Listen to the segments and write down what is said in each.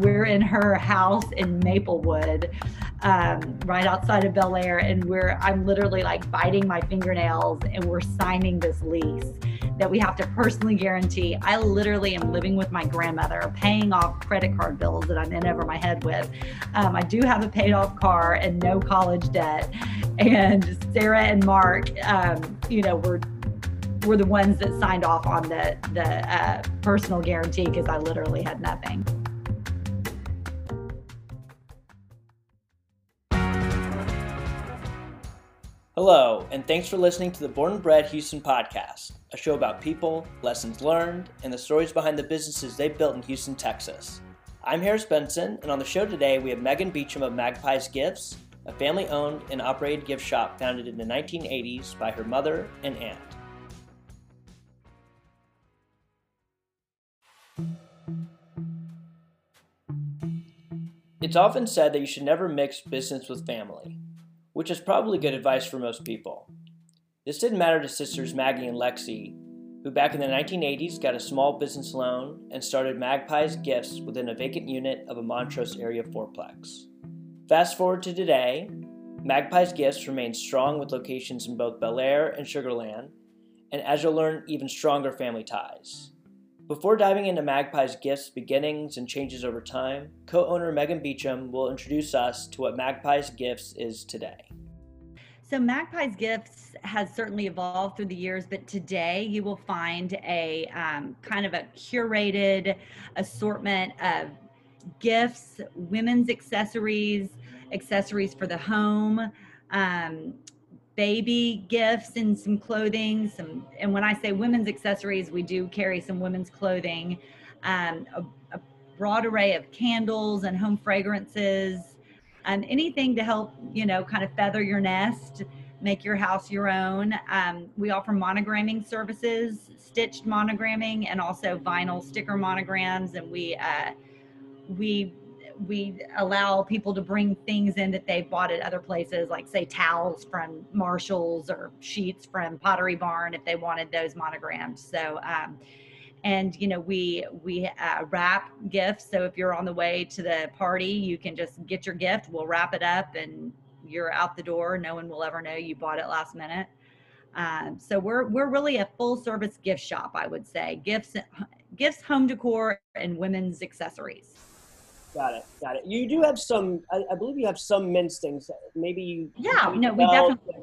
we're in her house in Maplewood, um, right outside of Bellaire, and we're I'm literally like biting my fingernails, and we're signing this lease that we have to personally guarantee. I literally am living with my grandmother, paying off credit card bills that I'm in over my head with. Um, I do have a paid off car and no college debt, and Sarah and Mark, um, you know, were were the ones that signed off on the the uh, personal guarantee because I literally had nothing. Hello, and thanks for listening to the Born and Bred Houston podcast, a show about people, lessons learned, and the stories behind the businesses they built in Houston, Texas. I'm Harris Benson, and on the show today we have Megan Beecham of Magpies Gifts, a family owned and operated gift shop founded in the 1980s by her mother and aunt. It's often said that you should never mix business with family, which is probably good advice for most people. This didn't matter to sisters Maggie and Lexi, who back in the 1980s got a small business loan and started Magpie's Gifts within a vacant unit of a Montrose area fourplex. Fast forward to today, Magpie's Gifts remains strong with locations in both Bellaire and Sugarland, and as you'll learn, even stronger family ties. Before diving into Magpie's gifts, beginnings, and changes over time, co owner Megan Beecham will introduce us to what Magpie's Gifts is today. So, Magpie's Gifts has certainly evolved through the years, but today you will find a um, kind of a curated assortment of gifts, women's accessories, accessories for the home, um, baby gifts and some clothing some and when i say women's accessories we do carry some women's clothing um, a, a, broad array of candles and home fragrances um, anything to help you know kind of feather your nest make your house your own. Um, we offer monogramming services stitched monogramming and also vinyl sticker monograms and we uh, we we allow people to bring things in that they've bought at other places, like say towels from Marshalls or sheets from Pottery Barn if they wanted those monogrammed. So, um, and you know we we uh, wrap gifts. So if you're on the way to the party, you can just get your gift. We'll wrap it up, and you're out the door. No one will ever know you bought it last minute. Um, so we're we're really a full service gift shop, I would say. Gifts, gifts, home decor, and women's accessories. Got it. Got it. You do have some. I, I believe you have some men's things. Maybe you. Yeah. No, we definitely.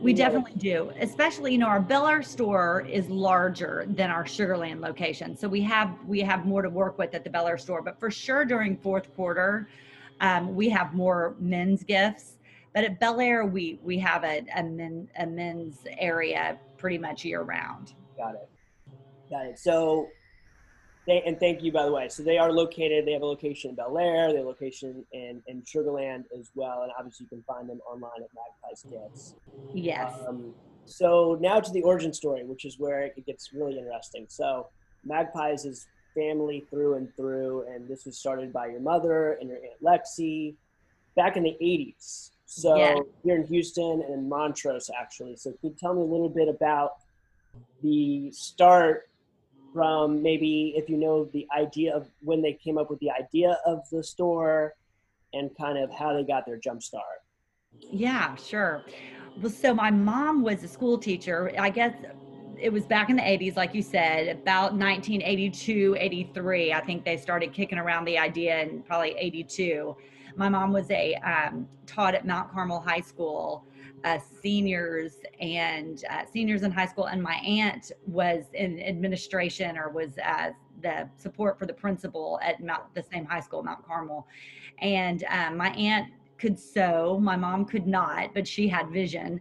We definitely do. Especially, you know, our Bellaire store is larger than our Sugarland location, so we have we have more to work with at the Bellaire store. But for sure, during fourth quarter, um, we have more men's gifts. But at Bellaire, we we have a a, men, a men's area pretty much year round. Got it. Got it. So they, and thank you, by the way. So they are located. They have a location in Bellaire. They have a location in, in Sugarland as well. And obviously, you can find them online at Magpies Gifts. Yes. Um, so now to the origin story, which is where it gets really interesting. So Magpies is family through and through, and this was started by your mother and your aunt Lexi back in the '80s. So yeah. here in Houston and in Montrose, actually. So can you tell me a little bit about the start from maybe if you know the idea of when they came up with the idea of the store and kind of how they got their jump start. Yeah, sure. Well, so my mom was a school teacher. I guess it was back in the 80s, like you said, about 1982, 83. I think they started kicking around the idea in probably 82. My mom was a um, taught at Mount Carmel High School uh, seniors and uh, seniors in high school, and my aunt was in administration or was uh, the support for the principal at Mount, the same high school, Mount Carmel. And um, my aunt could sew, my mom could not, but she had vision.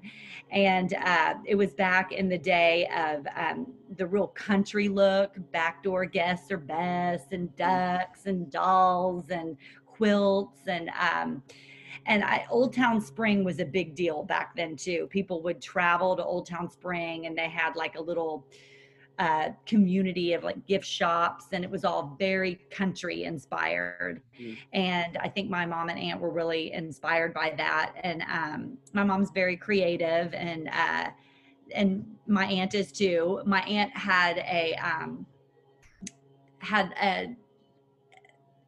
And uh, it was back in the day of um, the real country look, backdoor guests are best, and ducks and dolls and quilts and um, and I, Old Town Spring was a big deal back then too. People would travel to Old Town Spring, and they had like a little uh, community of like gift shops, and it was all very country inspired. Mm. And I think my mom and aunt were really inspired by that. And um, my mom's very creative, and uh, and my aunt is too. My aunt had a um, had a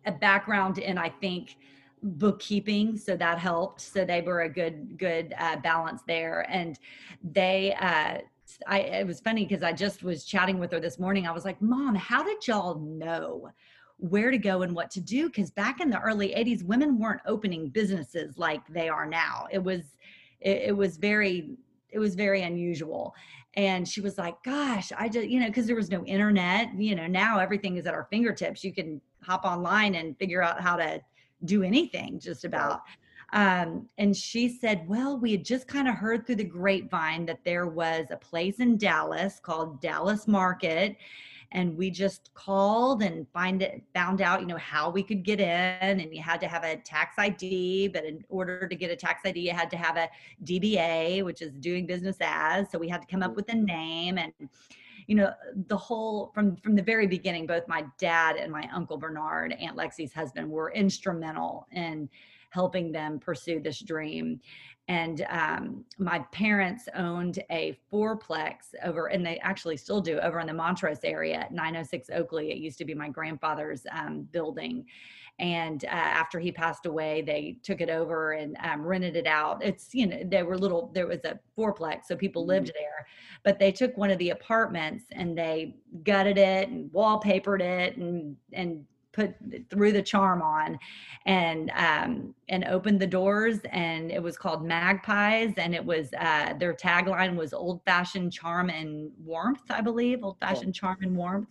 a background in, I think, bookkeeping so that helped so they were a good good uh, balance there and they uh I it was funny because I just was chatting with her this morning. I was like, "Mom, how did y'all know where to go and what to do?" Because back in the early '80s, women weren't opening businesses like they are now. It was, it, it was very, it was very unusual. And she was like, "Gosh, I just, you know, because there was no internet. You know, now everything is at our fingertips. You can hop online and figure out how to do anything just about." Um, and she said, Well, we had just kind of heard through the grapevine that there was a place in Dallas called Dallas Market. And we just called and find it, found out, you know, how we could get in. And you had to have a tax ID, but in order to get a tax ID, you had to have a DBA, which is doing business as. So we had to come up with a name and you know the whole from from the very beginning both my dad and my uncle bernard aunt lexi's husband were instrumental in helping them pursue this dream. And um, my parents owned a fourplex over, and they actually still do, over in the Montrose area at 906 Oakley. It used to be my grandfather's um, building. And uh, after he passed away, they took it over and um, rented it out. It's, you know, there were little, there was a fourplex, so people lived mm-hmm. there. But they took one of the apartments and they gutted it and wallpapered it and, and put threw the charm on and um, and opened the doors and it was called magpies and it was uh, their tagline was old fashioned charm and warmth i believe old fashioned charm and warmth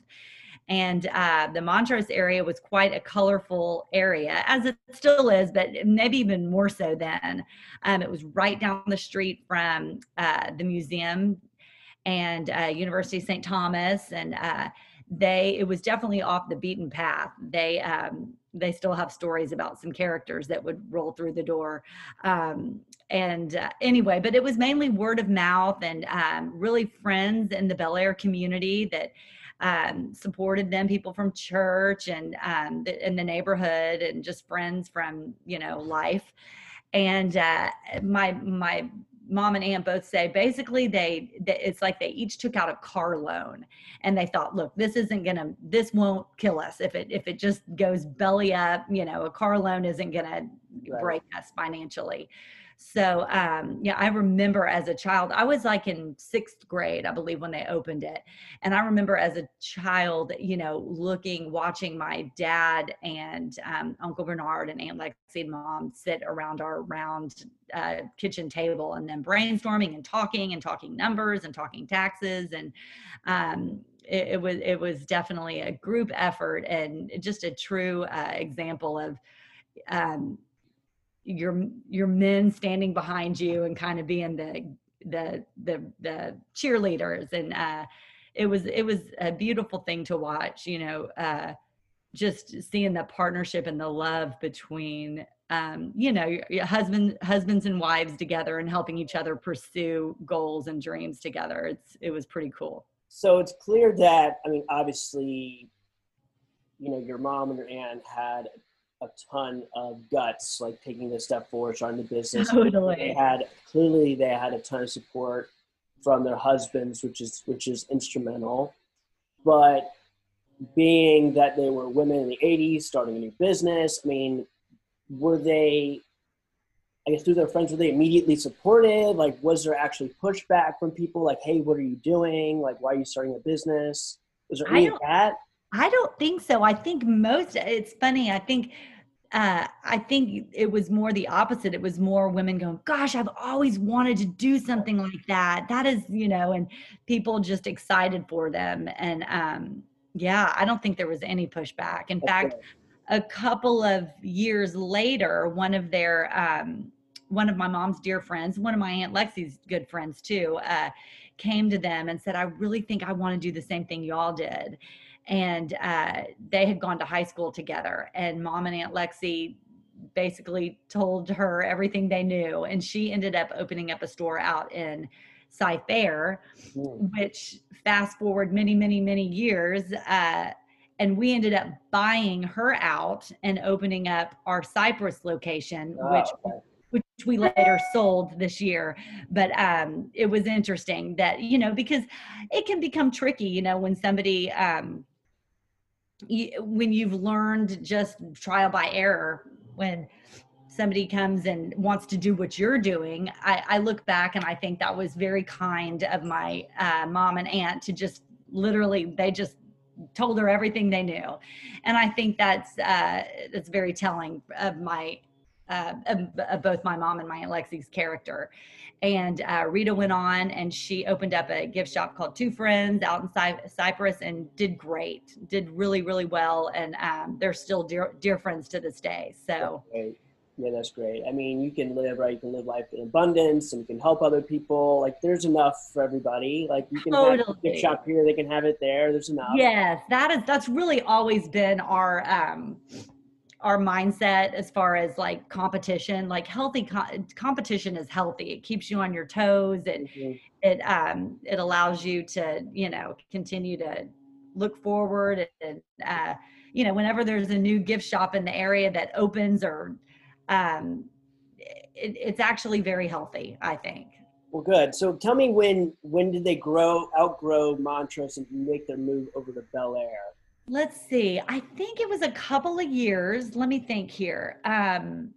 and uh, the montrose area was quite a colorful area as it still is but maybe even more so then um, it was right down the street from uh, the museum and uh, university of st thomas. And uh, they it was definitely off the beaten path. They um they still have stories about some characters that would roll through the door. Um and uh, anyway but it was mainly word of mouth and um, really friends in the bellaire community that um, supported them people from church and um, the, in the neighborhood and just friends from you know life. And uh, my my mom and aunt both say basically they, they, it's like they each took out a car loan and they thought look this isn't gonna this won't kill us. If it if it just goes belly up you know a car loan isn't gonna right. break us financially so um, yeah, I remember as a child, I was like in sixth grade, I believe, when they opened it. And I remember as a child, you know, looking, watching my dad and um, Uncle Bernard and Aunt Lexi and mom sit around our round uh, kitchen table and then brainstorming and talking and talking numbers and talking taxes and um, it, it, was it was definitely a group effort and just a true uh, example of um, your your men standing behind you and kind of being the the the the cheerleaders. And uh it was it was a beautiful thing to watch you know uh just seeing the partnership and the love between um you know your, your husband husbands and wives together and helping each other pursue goals and dreams together. It's it was pretty cool. So it's clear that i mean obviously you know your mom and your aunt had a ton of guts, like taking this step forward, starting the business. Totally. They had clearly they had a ton of support from their husbands, which is which is instrumental. But being that they were women in the '80s, starting a new business, I mean, were they? I guess through their friends, were they immediately supported? Like, was there actually pushback from people? Like, hey, what are you doing? Like, why are you starting a business? Was there any of that? I don't think so. I think most, it's funny. I think uh, I think it was more the opposite. It was more women going, Gosh, I've always wanted to do something like that. That is, you know, and people just excited for them. And um, yeah, I don't think there was any pushback. In fact, a couple of years later, one of their, um, one of my mom's dear friends, one of my Aunt Lexi's good friends too, uh, came to them and said, I really think I want to do the same thing y'all did and uh, they had gone to high school together and mom and aunt lexi basically told her everything they knew and she ended up opening up a store out in Cy Fair, which fast forward many, many, many years, uh, and we ended up buying her out and opening up our Cypress location, oh, which okay. which we later sold this year. But um, it was interesting that you know because it can become tricky, you know, when somebody um, when you've learned just trial by error, when somebody comes and wants to do what you're doing, I, I look back and I think that was very kind of my uh, mom and aunt to just literally, they just told her everything they knew. And I think that's, uh, that's very telling of my, uh, of, both my mom and my Aunt Lexi's character. And uh, Rita went on and she opened up a gift shop called Two Friends out in Cy- Cypress and did great, did really, really well. And um, they're still dear, dear friends to this day. So, yeah, that's great. I mean, you can live right. You can live life in abundance, and you can help other people. Like, there's enough for everybody. Like, you can totally. have a gift shop here. They can have it there. There's enough. Yes, that is. That's really always been our um, our mindset as far as like competition. Like, healthy co- competition is healthy. It keeps you on your toes. and mm-hmm. it um it allows you to you know continue to look forward and uh you know whenever there's a new gift shop in the area that opens or um, it, it's actually very healthy, I think. Well, good. So tell me when when did they grow outgrow Montrose and make their move over to Bellaire? Let's see. I think it was a couple of years. Let me think here. Um,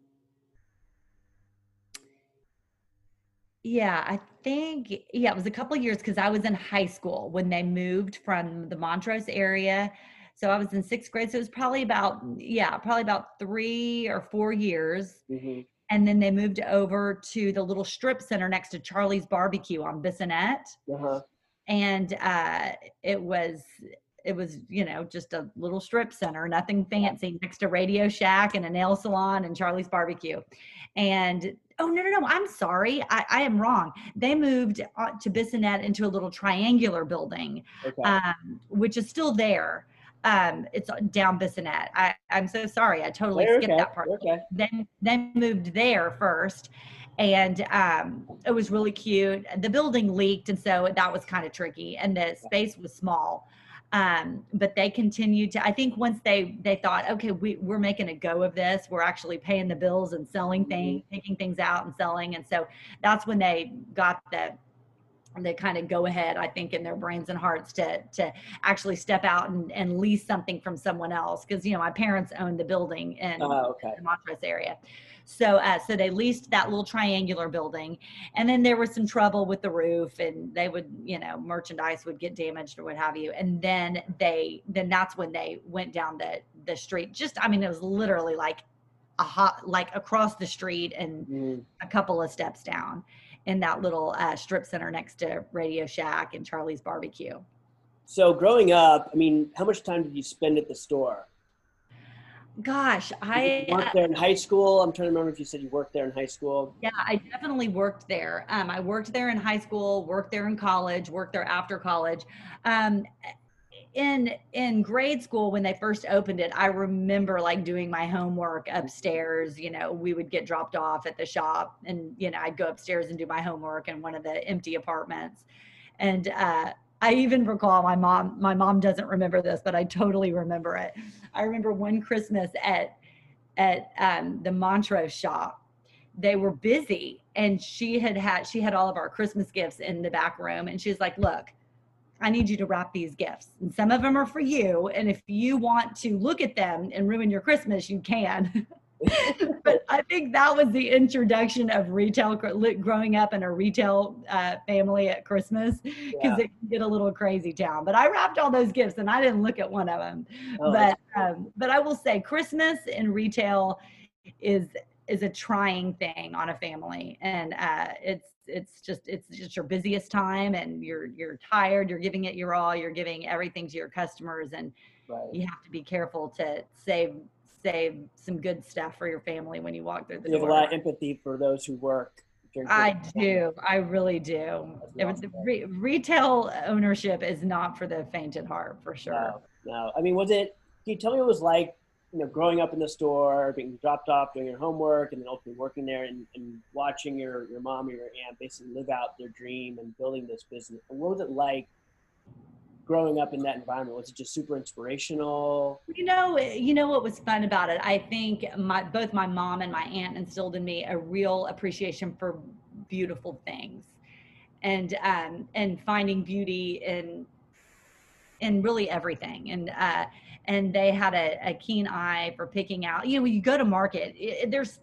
yeah, I think yeah, it was a couple of years because I was in high school when they moved from the Montrose area so I was in sixth grade. So it was probably about, yeah, probably about three or four years. Mm-hmm. And then they moved over to the little strip center next to Charlie's Barbecue on Bissonnet. Uh-huh. And uh, it was, it was, you know, just a little strip center, nothing fancy, next to Radio Shack and a nail salon and Charlie's Barbecue. And oh no no no i'm sorry i, I am wrong they moved uh, to bissonnet into a little triangular building okay. um, which is still there um, it's down Bissonnet. I, I'm so sorry. I totally skipped okay. that part. Okay. Then then moved there first. And um, it was really cute. The building leaked, and so that was kind of tricky. And the space was small, um, but they continued to. I think once they they thought, okay, we we're making a go of this. We're actually paying the bills and selling things, mm-hmm. taking things out and selling. And so that's when they got the they kind of go ahead i think in their brains and hearts to to actually step out and, and lease something from someone else because you know my parents owned the building in uh, okay. the montrose area so uh, so they leased that little triangular building and then there was some trouble with the roof and they would you know merchandise would get damaged or what have you and then they then that's when they went down the the street just i mean it was literally like a hot like across the street and mm. a couple of steps down in that little uh, strip center next to Radio Shack and Charlie's Barbecue. So growing up, I mean, how much time did you spend at the store? Gosh, I worked there in high school. I'm trying to remember if you said you worked there in high school. Yeah, I definitely worked there. Um, I worked there in high school, worked there in college, worked there after college. Um, in in grade school when they first opened it i remember like doing my homework upstairs you know we would get dropped off at the shop and you know i'd go upstairs and do my homework in one of the empty apartments and uh I even recall my mom, my mom doesn't remember this, but I totally remember it. I remember one Christmas at, at um, the Montrose shop, they were busy and she had had, she had all of our Christmas gifts in the back room. And she's like, look, I need you to wrap these gifts. And some of them are for you. And if you want to look at them and ruin your Christmas, you can. but I think that was the introduction of retail growing up in a retail uh, family at Christmas because yeah. it can get a little crazy town. But I wrapped all those gifts and I didn't look at one of them. Oh, but um, but I will say Christmas in retail is is a trying thing on a family, and uh, it's it's just it's just your busiest time and you're you're tired you're giving it your all you're giving everything to your customers and right. you have to be careful to save save some good stuff for your family when you walk through the you door. have a lot of empathy for those who work I do. I really do. It was re- retail ownership is not for the faint at heart, for sure. No, no. I mean, was it? Can you tell me what it was like you know, growing up in the store, being dropped off, doing your homework, and then ultimately working there and, and watching your, your mom or your aunt basically live out their dream and building this business. What was it like growing up in that environment? Was it just super inspirational? You know, you know what was fun about it? I think my both my mom and my aunt instilled in me a real appreciation for beautiful things and um and finding beauty in in really everything. And, uh, and they had a, a keen eye for picking out, you know, when you go to market, it, there's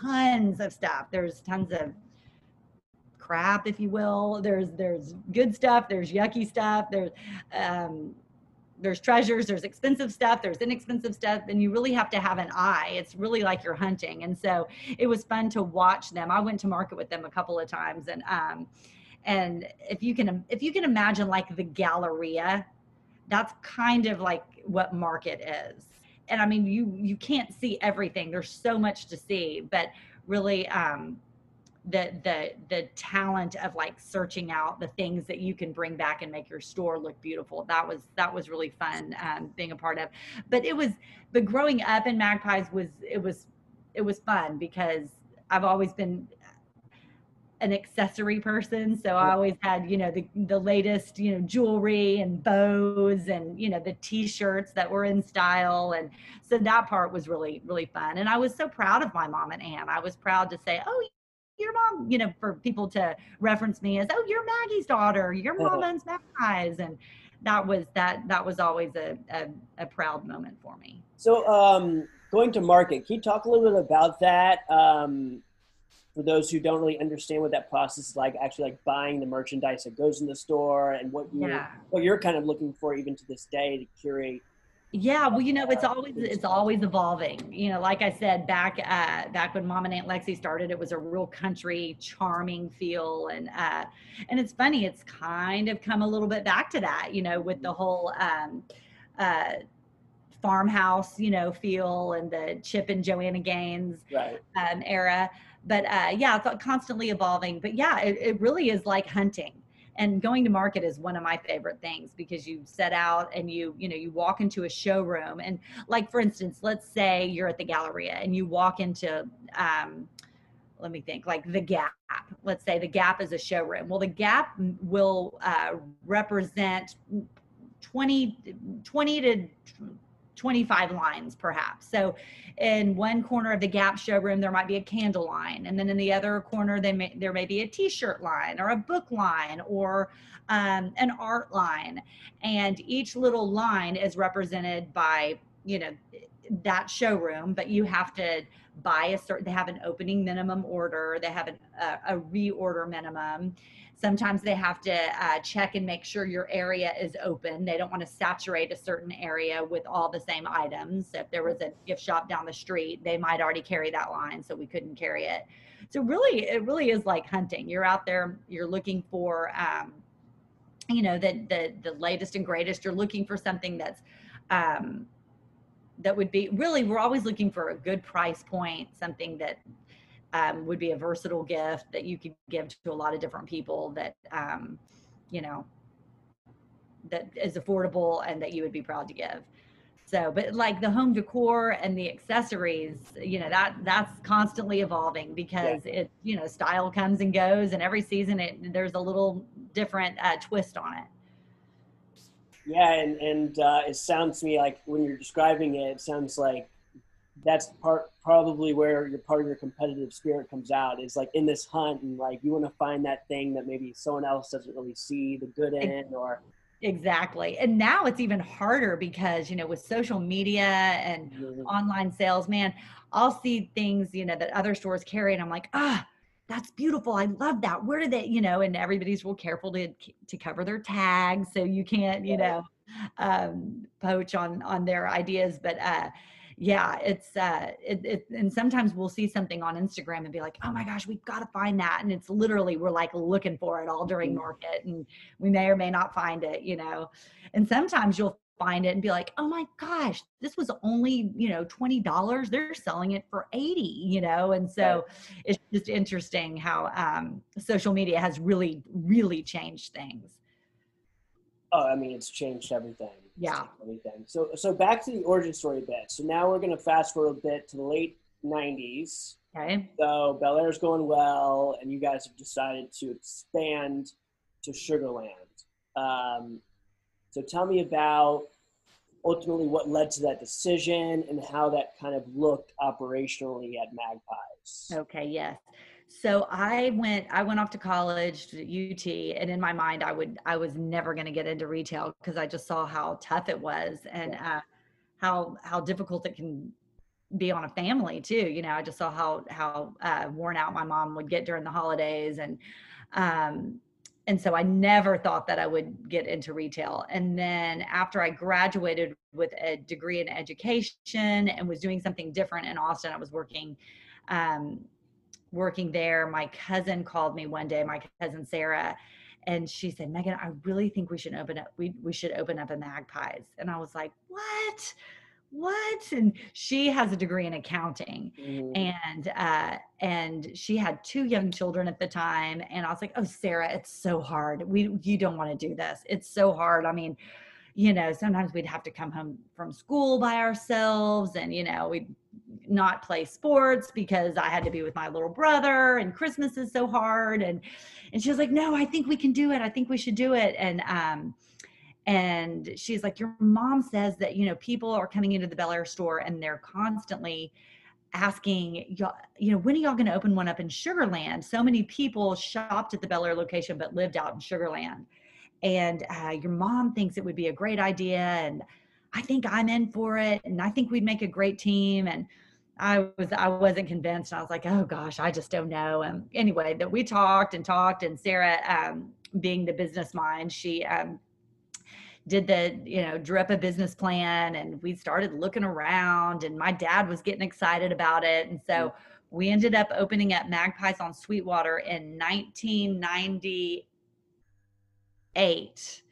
tons of stuff. There's tons of crap, if you will. There's, there's good stuff. There's yucky stuff. There's, um, there's treasures, there's expensive stuff, there's inexpensive stuff, and you really have to have an eye. It's really like you're hunting. And so it was fun to watch them. I went to market with them a couple of times and um and if you can if you can imagine like the galleria, that's kind of like what market is. And I mean you you can't see everything. There's so much to see, but really um the the the talent of like searching out the things that you can bring back and make your store look beautiful. That was that was really fun um, being a part of. But it was but growing up in magpies was it was it was fun because i've always been an accessory person. So i always had you know the the latest you know jewelry and bows and you know the t-shirts that were in style. And so that part was really really fun. And i was so proud of my mom and aunt i was proud to say oh your mom, you know, for people to reference me as, oh, you're Maggie's daughter, your mom owns Magpies. And that was that that was always a, a, a proud moment for me. So um, going to market, can you talk a little bit about that? Um, for those who don't really understand what that process is like, actually like buying the merchandise that goes in the store and what you yeah. what you're kind of looking for even to this day to curate yeah, well, you know, it's always it's always evolving. You know, like I said, back uh, back when Mom and Aunt Lexi started, it was a real country, charming feel, and uh, and it's funny, it's kind of come a little bit back to that. You know, with the whole um, uh, farmhouse, you know, feel and the Chip and Joanna Gaines right. um, era. But uh, yeah, it's constantly evolving. But yeah, it, it really is like hunting and going to market is one of my favorite things because you set out and you you know you walk into a showroom and like for instance let's say you're at the galleria and you walk into um, let me think like the gap. Let's say the gap is a showroom. Well the gap will uh, represent 20 20 to 25 lines perhaps. So in one corner of the Gap showroom, there might be a candle line. And then in the other corner, they may, there may be a t-shirt line or a book line or um, an art line. And each little line is represented by, you know, that showroom, but you have to buy a certain, they have an opening minimum order. They have an, a, a reorder minimum Sometimes they have to uh, check and make sure your area is open. They don't want to saturate a certain area with all the same items. If there was a gift shop down the street, they might already carry that line, so we couldn't carry it. So really, it really is like hunting. You're out there, you're looking for, um, you know, the the the latest and greatest. You're looking for something that's um, that would be really. We're always looking for a good price point, something that um, would be a versatile gift that you could give to a lot of different people that um, you know that is affordable and that you would be proud to give so but like the home decor and the accessories you know that that's constantly evolving because yeah. it you know style comes and goes and every season it there's a little different uh, twist on it yeah and and uh, it sounds to me like when you're describing it it sounds like that's part probably where your part of your competitive spirit comes out is like in this hunt and like you want to find that thing that maybe someone else doesn't really see the good in or exactly. And now it's even harder because you know with social media and mm-hmm. online sales man i'll see things you know that other stores carry and i'm like ah that's beautiful. I love that. Where did they you know and everybody's real careful to to cover their tags so you can't you know um poach on on their ideas. But uh yeah, it's uh, it, it, and sometimes we'll see something on Instagram and be like, oh my gosh, we've got to find that, and it's literally we're like looking for it all during mm. market, and we may or may not find it, you know, and sometimes you'll find it and be like, oh my gosh, this was only, you know, $20. They're selling it for 80, you know? And so it's just interesting how um, social media has really, really changed things. Oh, I mean, it's changed everything. Yeah. Everything. So, so back to the origin story bit. So now we're going to fast forward a bit to the late 90s. Okay. So Bellaire's going well, and you guys have decided to expand to Sugarland. Um, so tell me about ultimately what led to that decision and how that kind of looked operationally at Magpies. Okay, yes. So I went I went off to college to UT and in my mind I would I was never going to get into retail because I just saw how tough it was and uh, how how difficult it can be on a family too you know I just saw how how uh, worn out my mom would get during the holidays and um and so I never thought that I would get into retail. And then after I graduated with a degree in education and was doing something different in Austin, I was working um, working there, my cousin called me one day, my cousin Sarah, and she said, Megan, I really think we should open up, we, we should open up a magpies. And I was like, what? What? And she has a degree in accounting. Mm-hmm. And uh, and she had two young children at the time. And I was like, oh, Sarah, it's so hard. We you don't want to do this. It's so hard. I mean, you know, sometimes we'd have to come home from school by ourselves and, you know, we'd not play sports because I had to be with my little brother and Christmas is so hard. And, and she was like, no, I think we can do it. I think we should do it. And, um, and she's like, your mom says that, you know, people are coming into the Bellaire store and they're constantly asking y'all, you know, when are y'all going to open one up in Sugarland? So many people shopped at the Bellaire location, but lived out in Sugarland and uh, your mom thinks it would be a great idea and i think i'm in for it and i think we'd make a great team and i was i wasn't convinced. I was like oh gosh i just don't know. And anyway that we talked and talked and sarah um, being the business mind she um, did the you know drew up a business plan and we started looking around and my dad was getting excited about it and so mm. we ended up opening up magpies on sweetwater in 1990 eight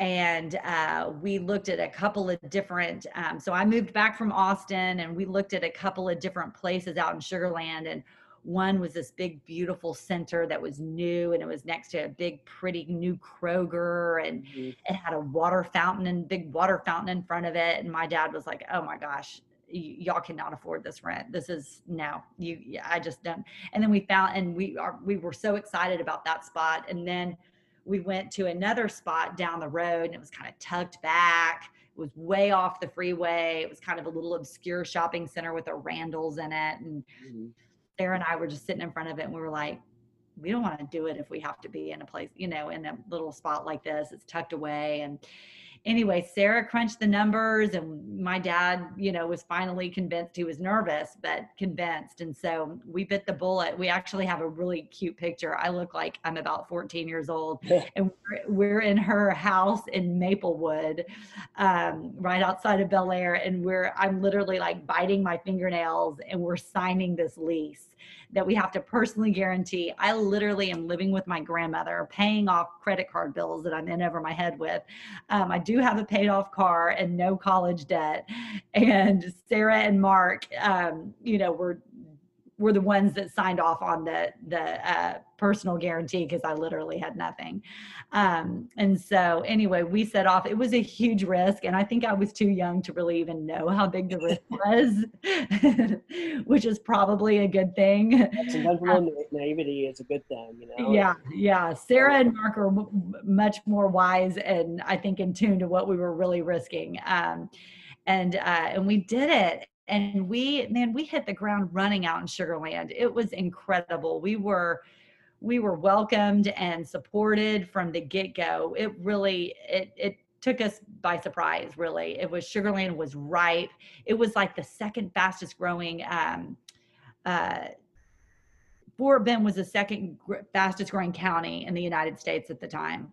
and uh, we looked at a couple of different um, so i moved back from austin and we looked at a couple of different places out in sugarland and one was this big beautiful center that was new and it was next to a big pretty new kroger and mm-hmm. it had a water fountain and big water fountain in front of it and my dad was like oh my gosh y- y'all cannot afford this rent this is no you i just don't and then we found and we are we were so excited about that spot and then we went to another spot down the road and it was kind of tucked back. It was way off the freeway. It was kind of a little obscure shopping center with a Randall's in it. And mm-hmm. Sarah and I were just sitting in front of it and we were like, we don't want to do it if we have to be in a place, you know, in a little spot like this. It's tucked away. And anyway, Sarah crunched the numbers, and my dad, you know, was finally convinced. He was nervous, but convinced. And so we bit the bullet. We actually have a really cute picture. I look like I'm about 14 years old, and we're, we're, in her house in Maplewood, um, right outside of Bellaire. And we're, I'm literally like biting my fingernails, and we're signing this lease that we have to personally guarantee. I literally am living with my grandmother, paying off credit card bills that I'm in over my head with. Um, I do have a paid off car and no college debt. And Sarah and Mark, um, you know, were were the ones that signed off on the the uh, personal guarantee because I literally had nothing. Um, and so anyway, we set off. It was a huge risk, and I think I was too young to really even know how big the risk was, which is probably a good thing. um, naivety is a good thing, you know. Yeah, yeah. Sarah and Mark are m- much more wise and I think in tune to what we were really risking. Um, and uh, and we did it and we man we hit the ground running out in sugarland it was incredible. We were we were welcomed and supported from the get-go. It really it it took us by surprise really. It was sugarland was ripe. It was like the second fastest growing um uh Fort Bend was the second fastest growing county in the United States at the time.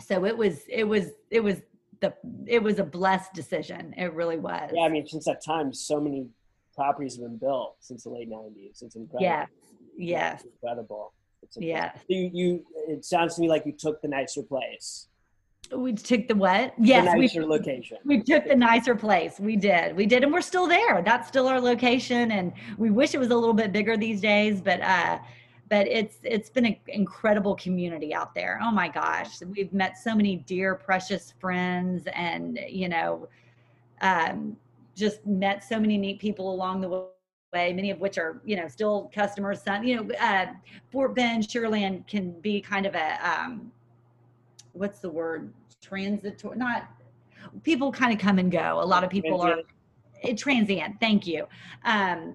So it was it was it was the it was a blessed decision. It really was. Yeah, I mean, since that time, so many properties have been built since the late '90s. It's incredible. Yes, yes, it's incredible. It's incredible. Yeah. You, you, it sounds to me like you took the nicer place. We took the what? Yes, the nicer we, location. We took the nicer place. We did. We did, and we're still there. That's still our location, and we wish it was a little bit bigger these days, but. uh but it's it's been an incredible community out there. Oh my gosh. We've met so many dear precious friends and you know um, just met so many neat people along the way many of which are you know still customers some you know uh, fort bend sugarland can be kind of a um, what's the word? Transitory not people kind of come and go. A lot of people are transient. Thank you. Um,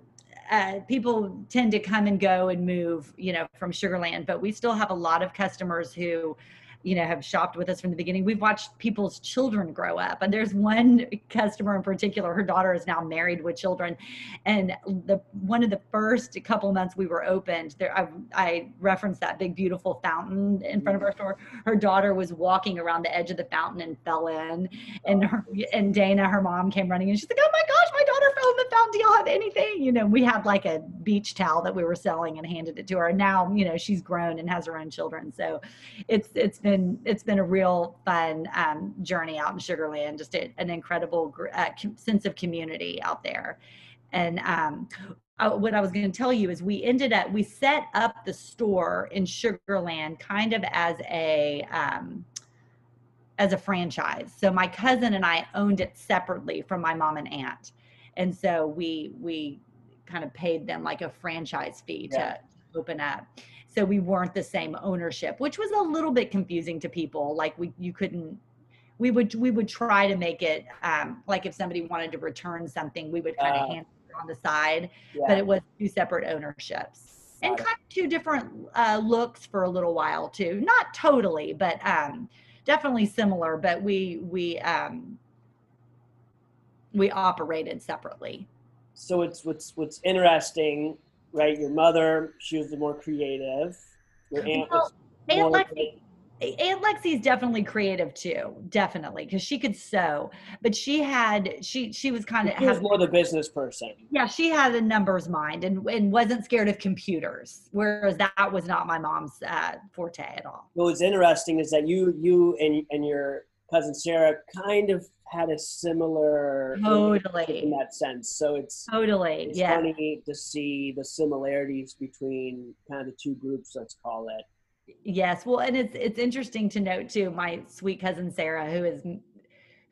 uh, people tend to come and go and move, you know, from Sugarland, but we still have a lot of customers who you know have shopped with us from the beginning. We've watched people's children grow up. And there's one customer in particular her daughter is now married with children. And the one of the first couple months we were opened there I, I referenced that big beautiful fountain in front of our mm-hmm. store. Her daughter was walking around the edge of the fountain and fell in. And her and Dana her mom came running and she's like oh my gosh my daughter fell in the fountain. Do y'all have anything? You know we had like a beach towel that we were selling and handed it to her. And now you know she's grown and has her own children. So it's it's been been it's been a real fun um, journey out in Sugarland. Just a, an incredible uh, sense of community out there. And um, uh, what I was going to tell you is we ended up we set up the store in Sugarland kind of as a um, as a franchise. So my cousin and I owned it separately from my mom and aunt, and so we we kind of paid them like a franchise fee yeah. to open up so we weren't the same ownership which was a little bit confusing to people. Like we you couldn't we would we would try to make it um, like if somebody wanted to return something we would kind of uh, hand it on the side yeah. but it was two separate ownerships. And kind of two different uh, looks for a little while too. Not totally but um, definitely similar but we we um, we operated separately. So it's what's what's interesting right? Your mother, she was the more creative. Your aunt well, Aunt Lexi, Aunt Lexi is definitely creative too, definitely, because she could sew. But she had she she was kind of she was more the business person. Yeah, she had a numbers mind and and wasn't scared of computers, whereas that was not my mom's uh, forte at all. What was interesting is that you you and and your cousin Sarah kind of had a similar totally in that sense. So it's totally it's yeah. funny to see the similarities between kind of the two groups. Let's call it. Yes, well, and it's it's interesting to note too. My sweet cousin Sarah, who is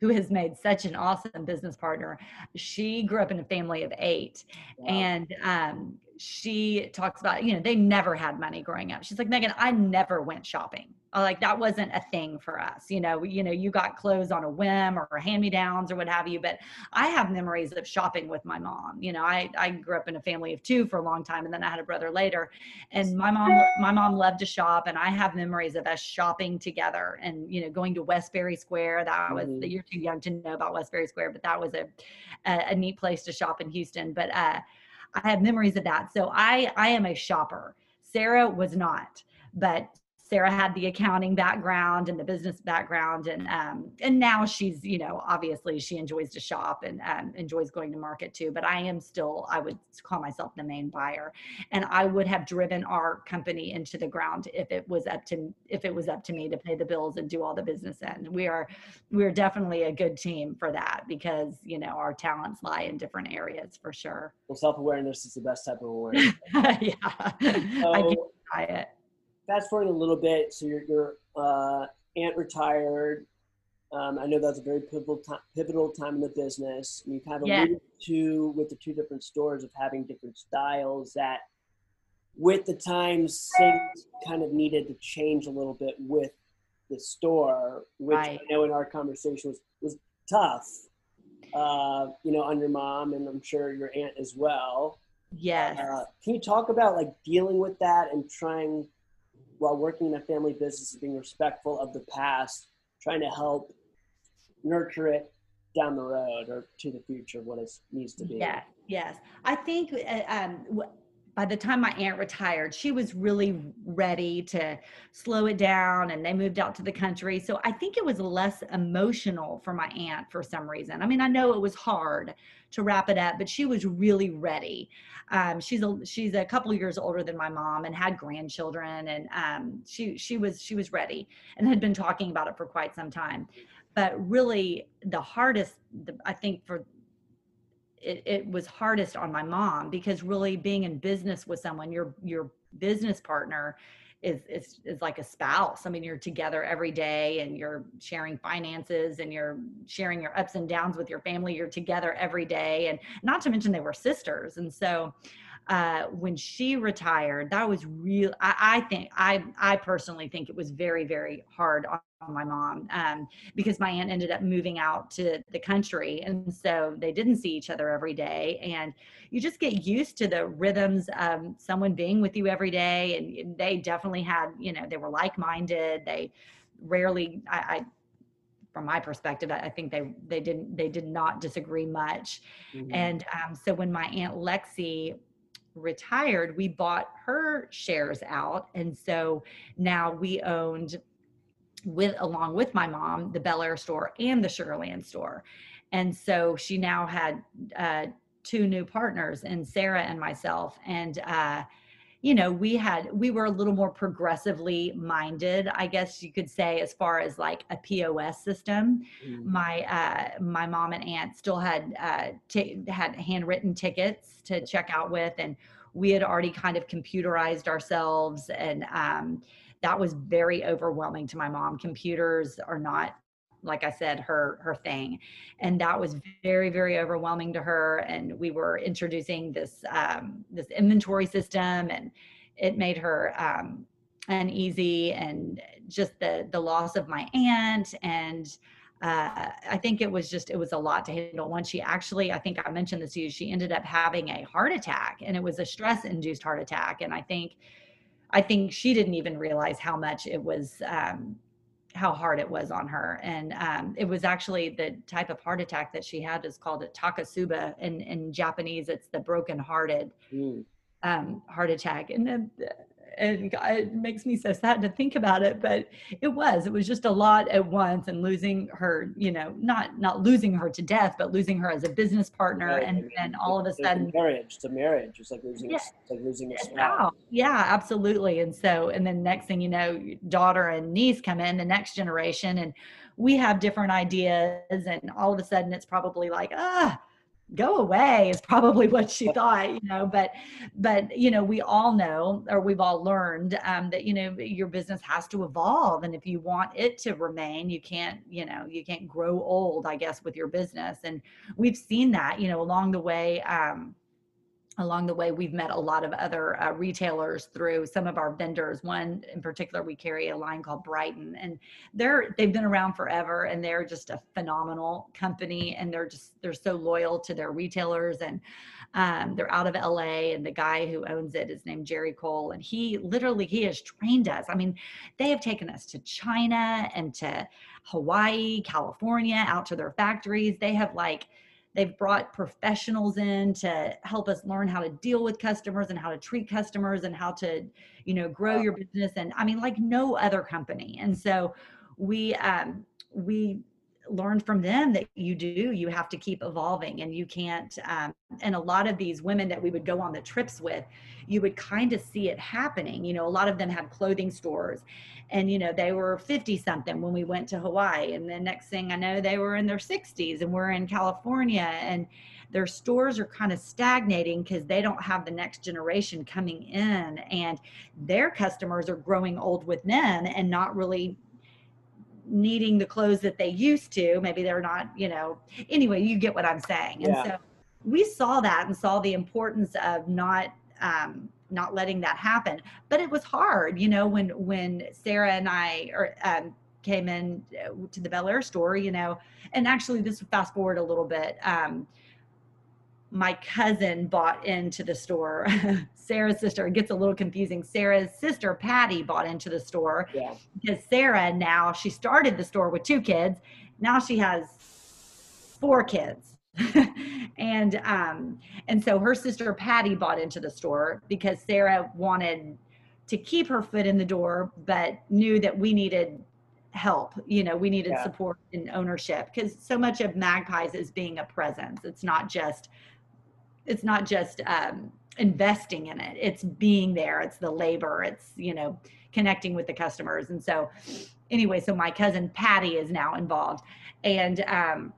who has made such an awesome business partner. She grew up in a family of eight, wow. and um, she talks about you know they never had money growing up. She's like Megan, I never went shopping. Uh, like that wasn't a thing for us you know you know you got clothes on a whim or hand me downs or what have you but i have memories of shopping with my mom you know i i grew up in a family of two for a long time and then i had a brother later and my mom my mom loved to shop and i have memories of us shopping together and you know going to westbury square that was mm-hmm. you're too young to know about westbury square but that was a a, a neat place to shop in houston but uh i have memories of that. So i i am a shopper. Sarah was not but Sarah had the accounting background and the business background, and um, and now she's you know obviously she enjoys to shop and um, enjoys going to market too. But I am still I would call myself the main buyer, and I would have driven our company into the ground if it was up to if it was up to me to pay the bills and do all the business end. We are we are definitely a good team for that because you know our talents lie in different areas for sure. Well, self awareness is the best type of awareness. yeah, so, I can try it fast forwarding a little bit, so your, your uh, aunt retired. Um, I know that's a very pivotal time, pivotal time in the business. And you kind of yeah. alluded to with the two different stores of having different styles that with the times things kind of needed to change a little bit with the store, which right. I know in our conversation was, was tough, uh, you know, on your mom and I'm sure your aunt as well. Yes. Uh, can you talk about like dealing with that and trying while working in a family business, being respectful of the past, trying to help nurture it down the road or to the future what it needs to be. Yeah, yes. I think uh, um, by the time my aunt retired, she was really ready to slow it down and they moved out to the country. So I think it was less emotional for my aunt for some reason. I mean, I know it was hard to wrap it up, but she was really ready. Um, she's a she's a couple years older than my mom and had grandchildren and um, she she was she was ready and had been talking about it for quite some time. But really the hardest I think for it, it was hardest on my mom because really being in business with someone, your your business partner is, is is like a spouse. I mean, you're together every day and you're sharing finances and you're sharing your ups and downs with your family. You're together every day, and not to mention they were sisters. And so, uh, when she retired, that was real. I, I think I I personally think it was very very hard on my mom um, because my aunt ended up moving out to the country. And so they didn't see each other every day. And you just get used to the rhythms of someone being with you every day. And they definitely had, you know, they were like minded. They rarely, I, I from my perspective, I think they they didn't they did not disagree much. Mm-hmm. And um, so when my aunt Lexi retired, we bought her shares out, and so now we owned with along with my mom the Bellaire store and the Sugar Land store, and so she now had uh, two new partners, and Sarah and myself, and. Uh, you know we had we were a little more progressively minded i guess you could say as far as like a pos system mm. my uh my mom and aunt still had uh t- had handwritten tickets to check out with and we had already kind of computerized ourselves and um that was very overwhelming to my mom computers are not like I said, her her thing, and that was very very overwhelming to her. And we were introducing this um, this inventory system, and it made her um, uneasy, and just the the loss of my aunt and. Uh, I think it was just it was a lot to handle. Once she actually, I think I mentioned this to you, she ended up having a heart attack, and it was a stress induced heart attack. And I think, I think she didn't even realize how much it was um, how hard it was on her. And um, it was actually the type of heart attack that she had is called a takotsubo. In, in Japanese, it's the broken hearted mm. um, heart attack. And then and it makes me so sad to think about it but it was it was just a lot at once and losing her you know not not losing her to death but losing her as a business partner right. and then all of a sudden marriage it's a marriage it's like losing yeah. it's like losing a spouse yeah absolutely and so and then next thing you know daughter and niece come in the next generation and we have different ideas and all of a sudden it's probably like ah go away is probably what she thought you know but but you know we all know or we've all learned um, that you know your business has to evolve and if you want it to remain you can't you know you can't grow old i guess with your business and we've seen that you know along the way um, along the way we've met a lot of other uh, retailers through some of our vendors. One in particular we carry a line called brighton and they're they've been around forever and they're just a phenomenal company and they're just they're so loyal to their retailers and um, they're out of la and the guy who owns it is named jerry kohl and he literally he has trained us. I mean they have taken us to china and to hawaii california out to their factories. They have like They've brought professionals in to help us learn how to deal with customers and how to treat customers and how to, you know, grow your business. And I mean, like no other company. And so we, um, we learned from them that you do you have to keep evolving and you can't um, and a lot of these women that we would go on the trips with you would kind of see it happening you know a lot of them had clothing stores and you know they were 50 something when we went to hawaii and the next thing i know they were in their 60s and we're in california and their stores are kind of stagnating because they don't have the next generation coming in and their customers are growing old with them and not really needing the clothes that they used to. Maybe they're not, you know, anyway, you get what I'm saying. And yeah. so we saw that and saw the importance of not um, not letting that happen. But it was hard, you know, when when Sarah and I or um, came in to the Bellaire store, you know, and actually this fast forward a little bit. Um, my cousin bought into the store. Sarah's sister, it gets a little confusing. Sarah's sister, Patty, bought into the store yeah. because Sarah now she started the store with two kids. Now she has four kids. and um and so her sister Patty bought into the store because Sarah wanted to keep her foot in the door but knew that we needed help you know we needed yeah. support and ownership because so much of magpies is being a presence it's not just it's not just um, investing in it it's being there it's the labor it's you know connecting with the customers. And so anyway so my cousin patty is now involved. And um,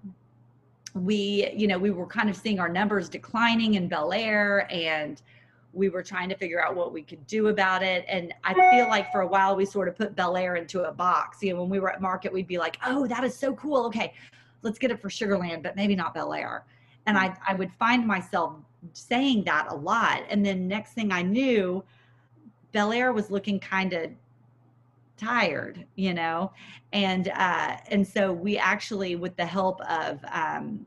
we you know we were kind of seeing our numbers declining in bellaire and we were trying to figure out what we could do about it. And i feel like for a while we sort of put bellaire into a box. You know when we were at market we'd be like oh that is so cool. Okay let's get it for sugar land but maybe not bellaire and I, I would find myself saying that a lot. And then next thing I knew, Bellaire was looking kind of tired you know and uh and so we actually with the help of um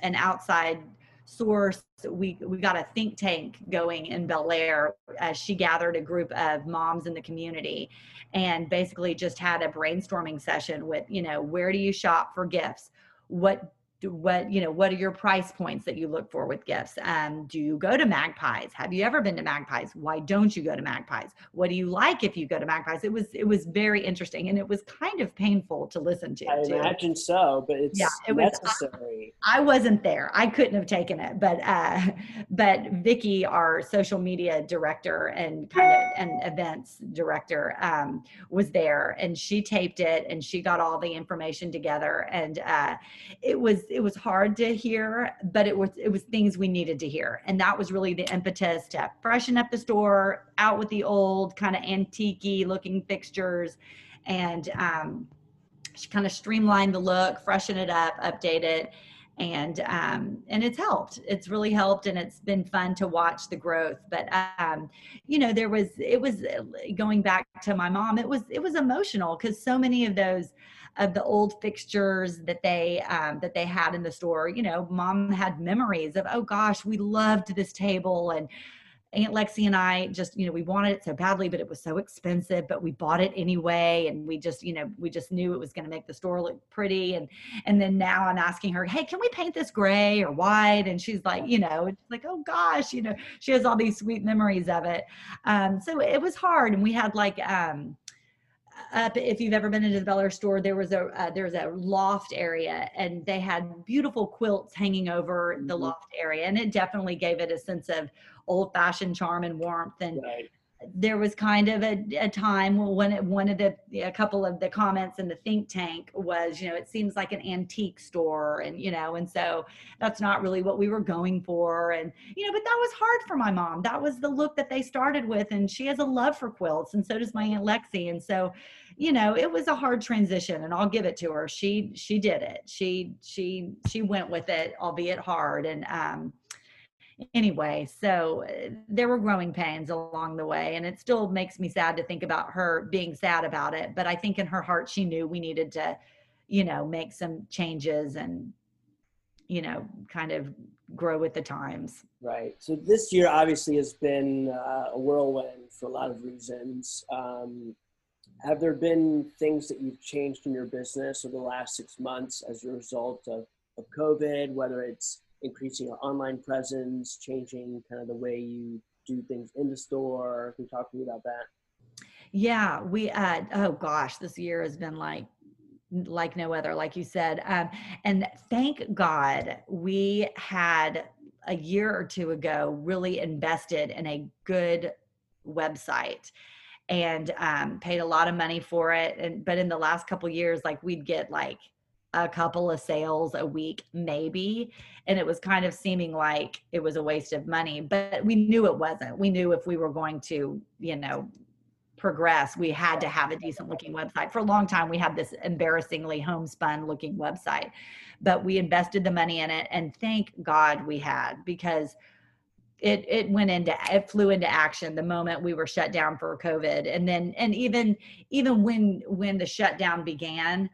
an outside source we we got a think tank going in bellaire as she gathered a group of moms in the community and basically just had a brainstorming session with you know where do you shop for gifts what what you know what are your price points that you look for with gifts? Um, do you go to magpies? Have you ever been to magpies? Why don't you go to magpies? What do you like if you go to magpies? It was it was very interesting and it was kind of painful to listen to i too. imagine so but it's yeah, it was, necessary. I, I, wasn't there. I couldn't have taken it but uh but vicky our social media director and kind of and events director um was there and she taped it and she got all the information together and uh it was it was hard to hear, but it was it was things we needed to hear, and that was really the impetus to freshen up the store, out with the old kind of antique looking fixtures, and um, kind of streamline the look, freshen it up, update it, and um, and it's helped. It's really helped, and it's been fun to watch the growth. But um, you know, there was it was going back to my mom. It was it was emotional because so many of those of the old fixtures that they um, that they had in the store. You know, mom had memories of, oh gosh, we loved this table and Aunt Lexi and I just, you know, we wanted it so badly, but it was so expensive, but we bought it anyway. And we just, you know, we just knew it was going to make the store look pretty. And, and then now I'm asking her, Hey, can we paint this gray or white? And she's like, you know, it's like, Oh gosh, you know, she has all these sweet memories of it. Um, so it was hard. And we had like, um, up if you've ever been into the Bellaire store, there was a uh, there was a loft area, and they had beautiful quilts hanging over the mm-hmm. loft area, and it definitely gave it a sense of old fashioned charm and warmth. And right there was kind of a, a time when it, one of the a couple of the comments in the think tank was you know it seems like an antique store and you know and so that's not really what we were going for. And you know but that was hard for my mom. That was the look that they started with. And she has a love for quilts and so does my aunt lexi. And so you know it was a hard transition and i'll give it to her. She she did it. She she she went with it albeit hard. And um anyway so uh, there were growing pains along the way and it still makes me sad to think about her being sad about it but i think in her heart she knew we needed to you know make some changes and you know kind of grow with the times. Right. So this year obviously has been uh, a whirlwind for a lot of reasons. Um, have there been things that you've changed in your business over the last six months as a result of, of covid whether it's increasing your online presence, changing kind of the way you do things in the store? Can you talk to me about that? Yeah, we uh oh gosh, this year has been like like no other, like you said. Um, and thank God we had a year or two ago really invested in a good website and um, paid a lot of money for it. And but in the last couple years, like we'd get like a couple of sales a week maybe and it was kind of seeming like it was a waste of money but we knew it wasn't. We knew if we were going to you know progress we had to have a decent looking website. For a long time we had this embarrassingly homespun looking website but we invested the money in it and thank god we had because it it went into it flew into action the moment we were shut down for covid and then and even even when when the shutdown began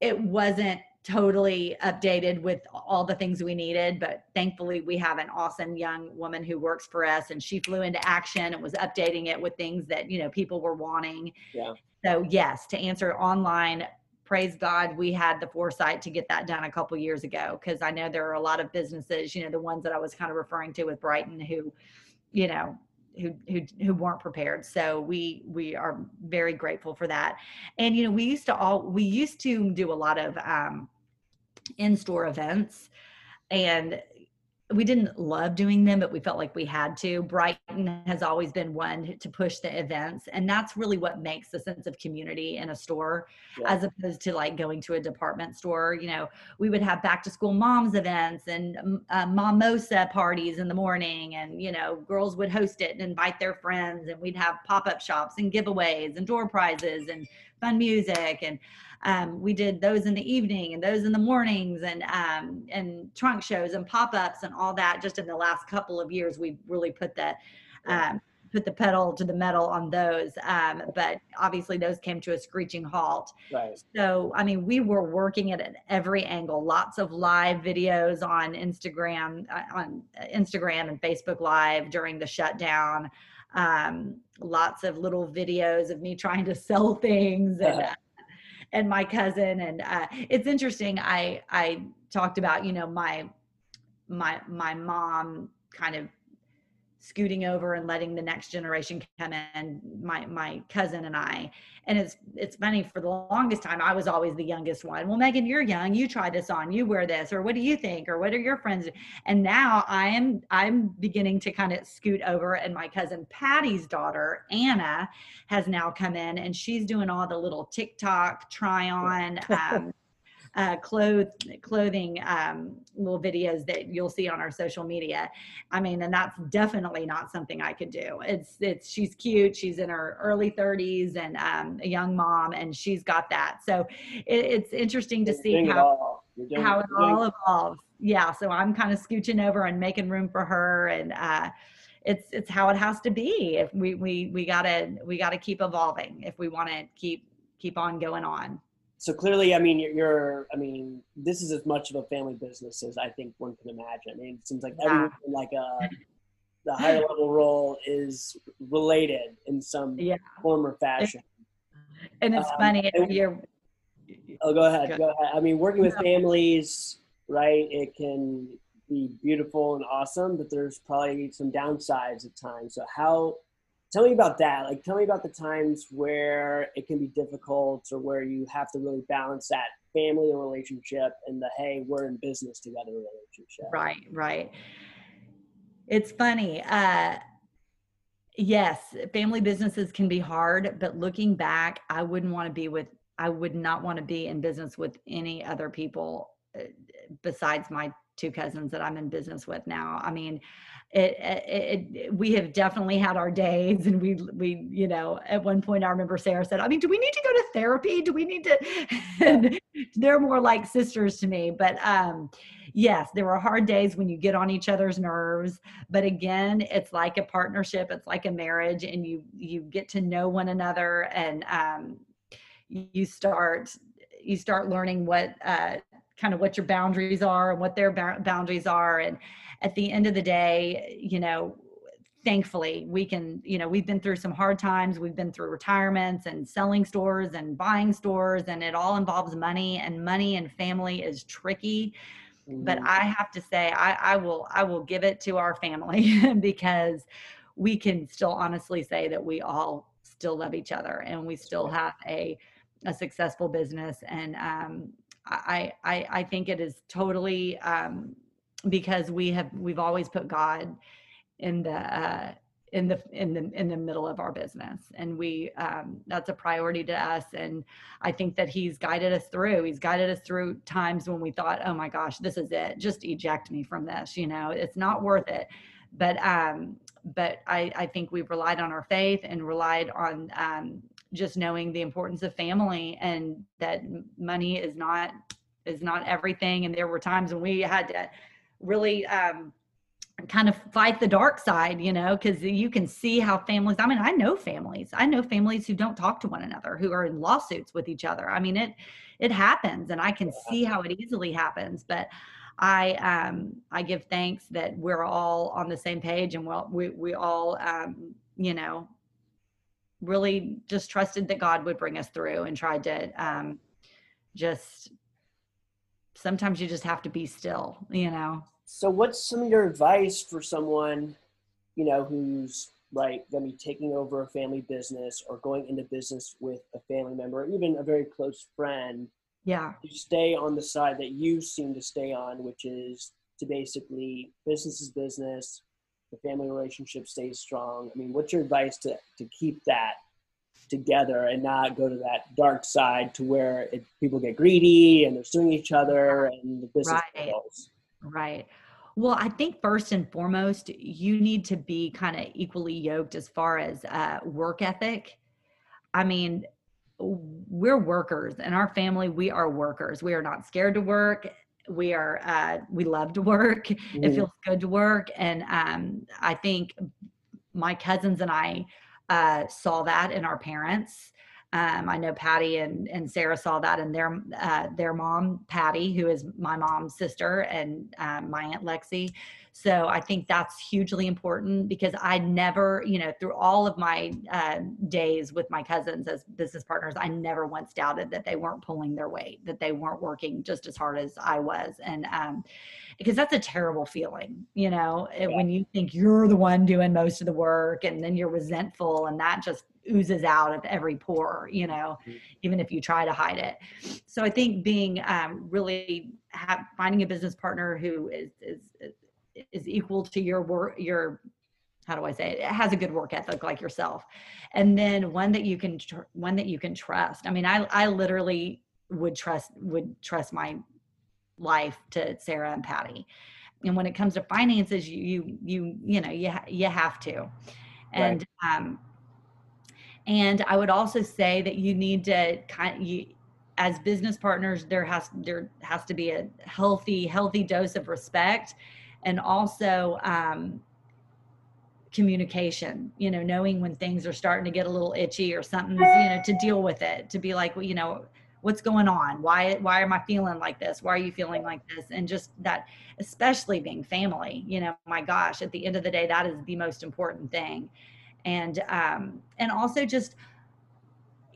it wasn't totally updated with all the things we needed but thankfully we have an awesome young woman who works for us and she flew into action and was updating it with things that you know people were wanting. Yeah. So yes to answer online praise god we had the foresight to get that done a couple years ago because i know there are a lot of businesses you know the ones that i was kind of referring to with brighton who you know who who who weren't prepared. So we we are very grateful for that. And you know we used to all we used to do a lot of um in-store events. And we didn't love doing them, but we felt like we had to. Brighton has always been one to push the events, and that's really what makes the sense of community in a store, yeah. as opposed to like going to a department store. You know, we would have back to school moms events and um, uh, mimosa parties in the morning, and you know, girls would host it and invite their friends, and we'd have pop up shops and giveaways and door prizes and fun music and um, we did those in the evening and those in the mornings and um, and trunk shows and pop-ups and all that just in the last couple of years we've really put the um, put the pedal to the metal on those. Um, but obviously, those came to a screeching halt. Right. So, I mean, we were working it at every angle. Lots of live videos on Instagram, uh, on Instagram and Facebook Live during the shutdown. Um, lots of little videos of me trying to sell things and. Uh, and my cousin and uh, it's interesting i i talked about you know my my my mom kind of scooting over and letting the next generation come in my my cousin and i. And it's it's funny for the longest time i was always the youngest one. Well megan you're young. You try this on. You wear this. Or what do you think? Or what are your friends and now i am i'm beginning to kind of scoot over and my cousin patty's daughter anna has now come in and she's doing all the little tiktok try on um, uh, cloth, clothing um, little videos that you'll see on our social media. I mean, and that's definitely not something I could do. It's it's she's cute. She's in her early 30s and um, a young mom, and she's got that. So it, it's interesting to see how doing, how it all evolves. Yeah. So I'm kind of scooching over and making room for her and. Uh, it's it's how it has to be if we we we gotta we gotta keep evolving if we want to keep keep on going on so clearly, I mean, you're, you're, I mean, this is as much of a family business as I think one can imagine. I mean, it seems like everyone in like a, the higher level role is related in some yeah. form or fashion. And it's um, funny, and, you're. Oh, go ahead. Go ahead. I mean, working with families, right? It can be beautiful and awesome, but there's probably some downsides at times. So how tell me about that like tell me about the times where it can be difficult or where you have to really balance that family relationship and the hey we're in business together relationship. Right right. It's funny uh yes family businesses can be hard but looking back i wouldn't want to be with i would not want to be in business with any other people uh, besides my two cousins that i'm in business with now. I mean it, it, it, we have definitely had our days and we we you know at one point i remember sarah said i mean do we need to go to therapy? Do we need to they're more like sisters to me. But um yes there are hard days when you get on each other's nerves but again it's like a partnership it's like a marriage and you you get to know one another and um you start you start learning what uh kind of what your boundaries are and what their boundaries are. And at the end of the day, you know, thankfully we can you know we've been through some hard times. We've been through retirements and selling stores and buying stores and it all involves money and money and family is tricky. Mm-hmm. but i have to say I, I will i will give it to our family because we can still honestly say that we all still love each other and we still have a a successful business. And um i i i think it is totally um because we have we've always put God in the uh, in the in the in the middle of our business. And we um, that's a priority to us. And i think that he's guided us through. He's guided us through times when we thought oh my gosh this is it. Just eject me from this you know? It's not worth it. But um but i i think we've relied on our faith and relied on um just knowing the importance of family and that money is not is not everything. And there were times when we had to really um, kind of fight the dark side, you know, because you can see how families, I mean, I know families, I know families who don't talk to one another, who are in lawsuits with each other. I mean, it, it happens and I can see how it easily happens, but I, um, I give thanks that we're all on the same page and well, we, we all, um, you know, really just trusted that God would bring us through and tried to, um, just sometimes you just have to be still, you know. So what's some of your advice for someone, you know, who's like going to be taking over a family business or going into business with a family member, or even a very close friend? Yeah. To stay on the side that you seem to stay on, which is to basically business is business, the family relationship stays strong. I mean, what's your advice to, to keep that together and not go to that dark side to where it, people get greedy and they're suing each other and the business right. Goes. Right. Well, I think first and foremost, you need to be kind of equally yoked as far as uh, work ethic. I mean, we're workers in our family. We are workers. We are not scared to work. We are, uh, we love to work. Mm. It feels good to work. And um, I think my cousins and I uh, saw that in our parents. Um, I know Patty and, and Sarah saw that in their uh, their mom, Patty, who is my mom's sister, and um, my aunt Lexi. So I think that's hugely important because I never, you know, through all of my uh, days with my cousins as business partners, I never once doubted that they weren't pulling their weight, that they weren't working just as hard as I was, and um, because that's a terrible feeling, you know, yeah. when you think you're the one doing most of the work, and then you're resentful, and that just oozes out of every pore, you know, mm-hmm. even if you try to hide it. So I think being um, really have, finding a business partner who is, is, is equal to your work, your, how do I say it? it? has a good work ethic like yourself. And then one that you can, tr- one that you can trust. I mean, I, I literally would trust, would trust my life to Sarah and Patty. And when it comes to finances, you, you, you, you know, you, ha- you have to. And, right. um, and I would also say that you need to kind of, you, as business partners, there has there has to be a healthy healthy dose of respect, and also um, communication. You know, knowing when things are starting to get a little itchy or something, you know, to deal with it. To be like, well, you know, what's going on? Why why am I feeling like this? Why are you feeling like this? And just that, especially being family. You know, my gosh, at the end of the day, that is the most important thing and um, and also just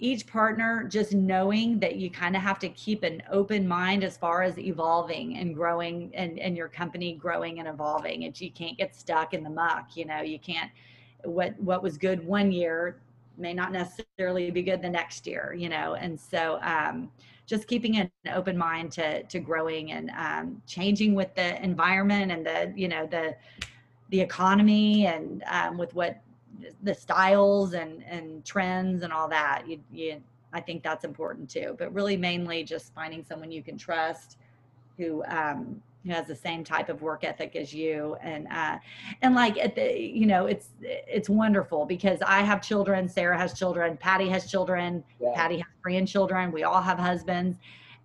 each partner just knowing that you kind of have to keep an open mind as far as evolving and growing and, and your company growing and evolving. And you can't get stuck in the muck you know you can't what what was good one year may not necessarily be good the next year you know? And so um, just keeping an open mind to to growing and um, changing with the environment and the you know the the economy and um, with what the styles and and trends and all that you, you i think that's important too but really mainly just finding someone you can trust who um who has the same type of work ethic as you and uh and like at the you know it's it's wonderful because i have children sarah has children patty has children yeah. patty has grandchildren we all have husbands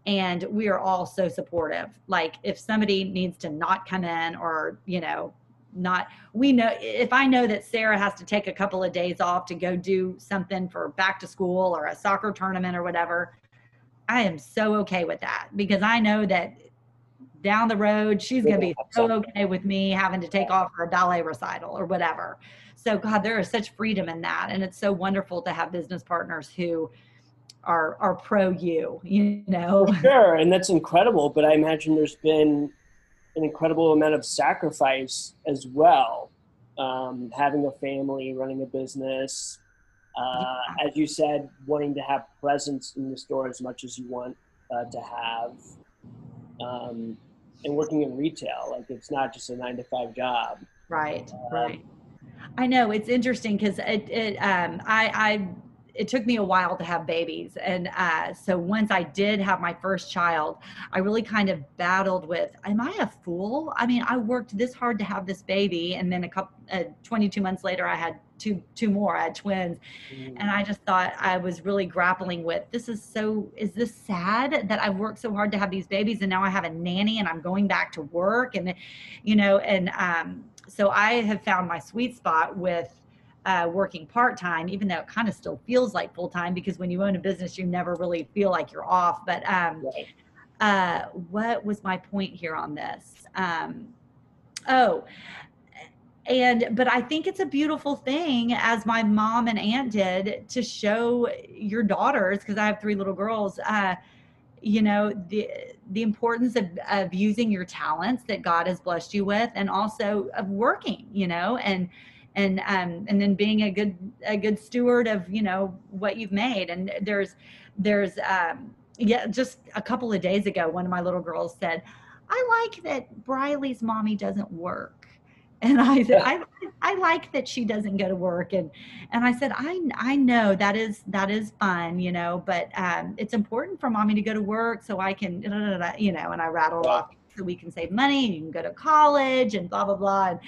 and we are all so supportive like if somebody needs to not come in or you know not we know if i know that sarah has to take a couple of days off to go do something for back to school or a soccer tournament or whatever i am so okay with that because i know that down the road she's going to be so okay with me having to take off for a ballet recital or whatever. So god there is such freedom in that. And it's so wonderful to have business partners who are are pro you you know? Sure. And that's incredible. But i imagine there's been an incredible amount of sacrifice as well. Um, having a family, running a business, uh, as you said, wanting to have presence in the store as much as you want uh, to have, um, and working in retail. Like it's not just a nine to five job. Right, um, right. I know it's interesting because it, it um, I, I it took me a while to have babies. And uh, so once i did have my first child i really kind of battled with am i a fool? I mean i worked this hard to have this baby and then a couple uh, 22 months later i had two two more i had twins. Mm. and i just thought i was really grappling with this is so is this sad that i've worked so hard to have these babies and now i have a nanny and i'm going back to work? And you know and um, so i have found my sweet spot with uh, working part time, even though it kind of still feels like full time because when you own a business, you never really feel like you're off. But um, right. uh, what was my point here on this? Um, oh, and but I think it's a beautiful thing, as my mom and aunt did, to show your daughters because I have three little girls. Uh, you know the the importance of, of using your talents that God has blessed you with, and also of working. You know, and and um, and then being a good a good steward of you know what you've made and there's there's um, yeah just a couple of days ago one of my little girls said i like that briley's mommy doesn't work and I said, I, I like that she doesn't go to work. And, and I said, I, I know that is, that is fun, you know, but um, it's important for mommy to go to work so I can, you know, and I rattled off so we can save money and you can go to college and blah, blah, blah. And,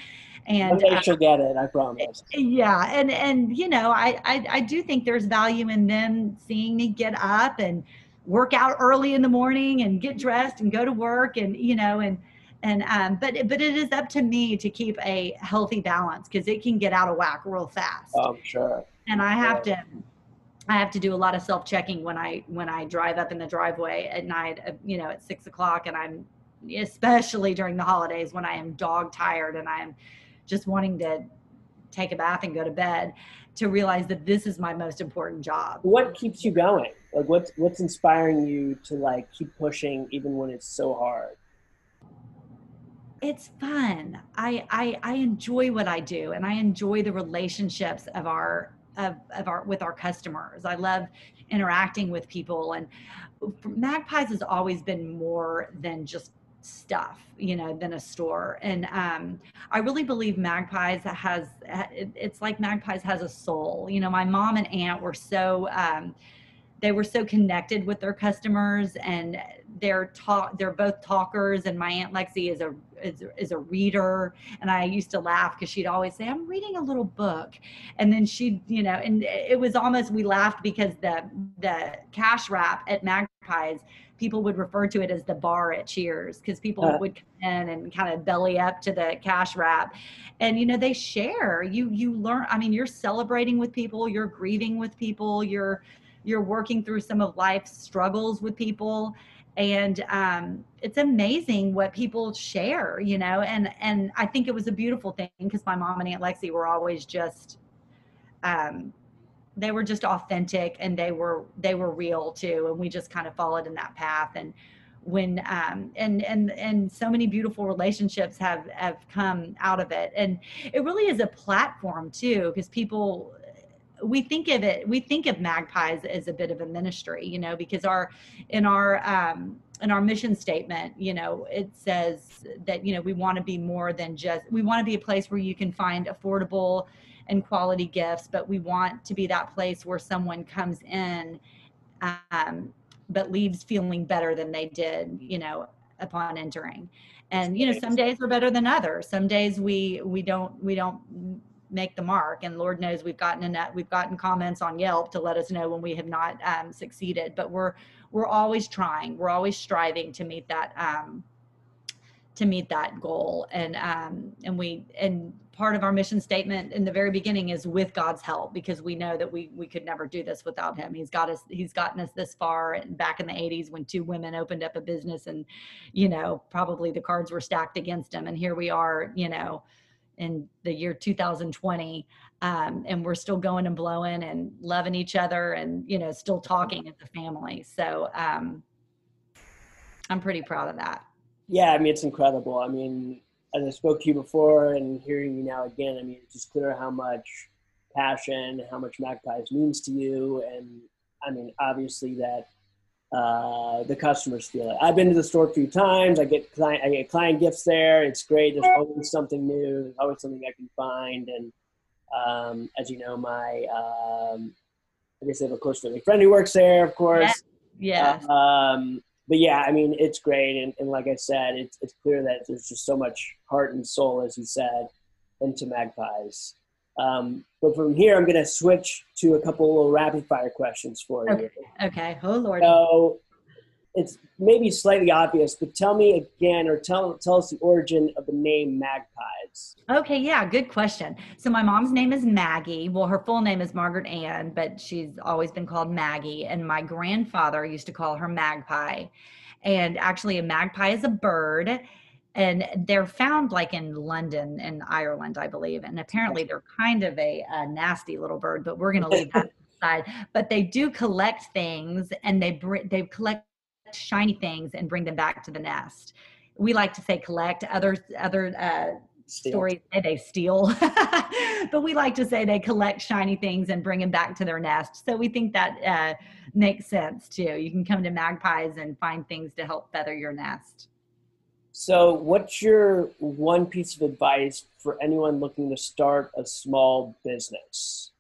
and I she'll get it. I promise. Yeah, and and you know, I, I I do think there's value in them seeing me get up and work out early in the morning and get dressed and go to work and you know and and um, but but it is up to me to keep a healthy balance because it can get out of whack real fast. Oh, I'm sure. And I have to, I have to do a lot of self checking when I when I drive up in the driveway at night. uh, You know, at six o'clock, and I'm especially during the holidays when I am dog tired and I am just wanting to take a bath and go to bed to realize that this is my most important job. What keeps you going? Like, what's what's inspiring you to like keep pushing even when it's so hard? it's fun. I, I I enjoy what I do, and I enjoy the relationships of our of, of our with our customers. I love interacting with people, and Magpies has always been more than just stuff, you know, than a store. And um, I really believe Magpies has it's like Magpies has a soul. You know, my mom and aunt were so. Um, they were so connected with their customers and they're talk they're both talkers and my aunt lexi is a is, is a reader and i used to laugh because she'd always say i'm reading a little book and then she'd you know and it was almost we laughed because the the cash wrap at magpies people would refer to it as the bar at cheers because people uh, would come in and kind of belly up to the cash wrap. And you know they share. You you learn i mean you're celebrating with people you're grieving with people you're you're working through some of life's struggles with people. And um, it's amazing what people share you know and and i think it was a beautiful thing because my mom and aunt lexi were always just um, they were just authentic and they were they were real too. And we just kind of followed in that path. And when um, and and and so many beautiful relationships have have come out of it. And it really is a platform too because people we think of it we think of magpies as a bit of a ministry you know because our in our um in our mission statement you know it says that you know we want to be more than just we want to be a place where you can find affordable and quality gifts but we want to be that place where someone comes in um, but leaves feeling better than they did you know upon entering. And you know some days are better than others. Some days we we don't we don't make the mark. And lord knows we've gotten a we've gotten comments on yelp to let us know when we have not um, succeeded. But we're we're always trying. We're always striving to meet that um, to meet that goal. And um, and we and part of our mission statement in the very beginning is with god's help because we know that we we could never do this without him. He's got us he's gotten us this far and back in the 80s when two women opened up a business and you know probably the cards were stacked against him. And here we are you know in the year 2020 um, and we're still going and blowing and loving each other and you know still talking as a family. So um, i'm pretty proud of that yeah i mean it's incredible i mean as i spoke to you before and hearing you now again i mean it's just clear how much passion how much magpies means to you and i mean obviously that uh, the customers feel it. I've been to the store a few times. I get client, I get client gifts there. It's great. There's always something new. There's always something I can find. And um, as you know, my um, I guess I have a close family friend who works there, of course. Yeah. Uh, um, but yeah, I mean, it's great. And, and like I said, it's, it's clear that there's just so much heart and soul, as you said, into Magpies. Um, but from here, I'm going to switch to a couple little rapid fire questions for okay. you. Okay. Oh Lord. So it's maybe slightly obvious, but tell me again, or tell tell us the origin of the name Magpies. Okay. Yeah. Good question. So my mom's name is Maggie. Well, her full name is Margaret Ann, but she's always been called Maggie. And my grandfather used to call her Magpie. And actually, a magpie is a bird and they're found like in London and Ireland, I believe. And apparently they're kind of a, a nasty little bird, but we're going to leave that aside. But they do collect things and they bring they collect shiny things and bring them back to the nest. We like to say collect. Other other uh, stories say they steal, but we like to say they collect shiny things and bring them back to their nest. So we think that uh, makes sense too. You can come to magpies and find things to help feather your nest. So, what's your one piece of advice for anyone looking to start a small business?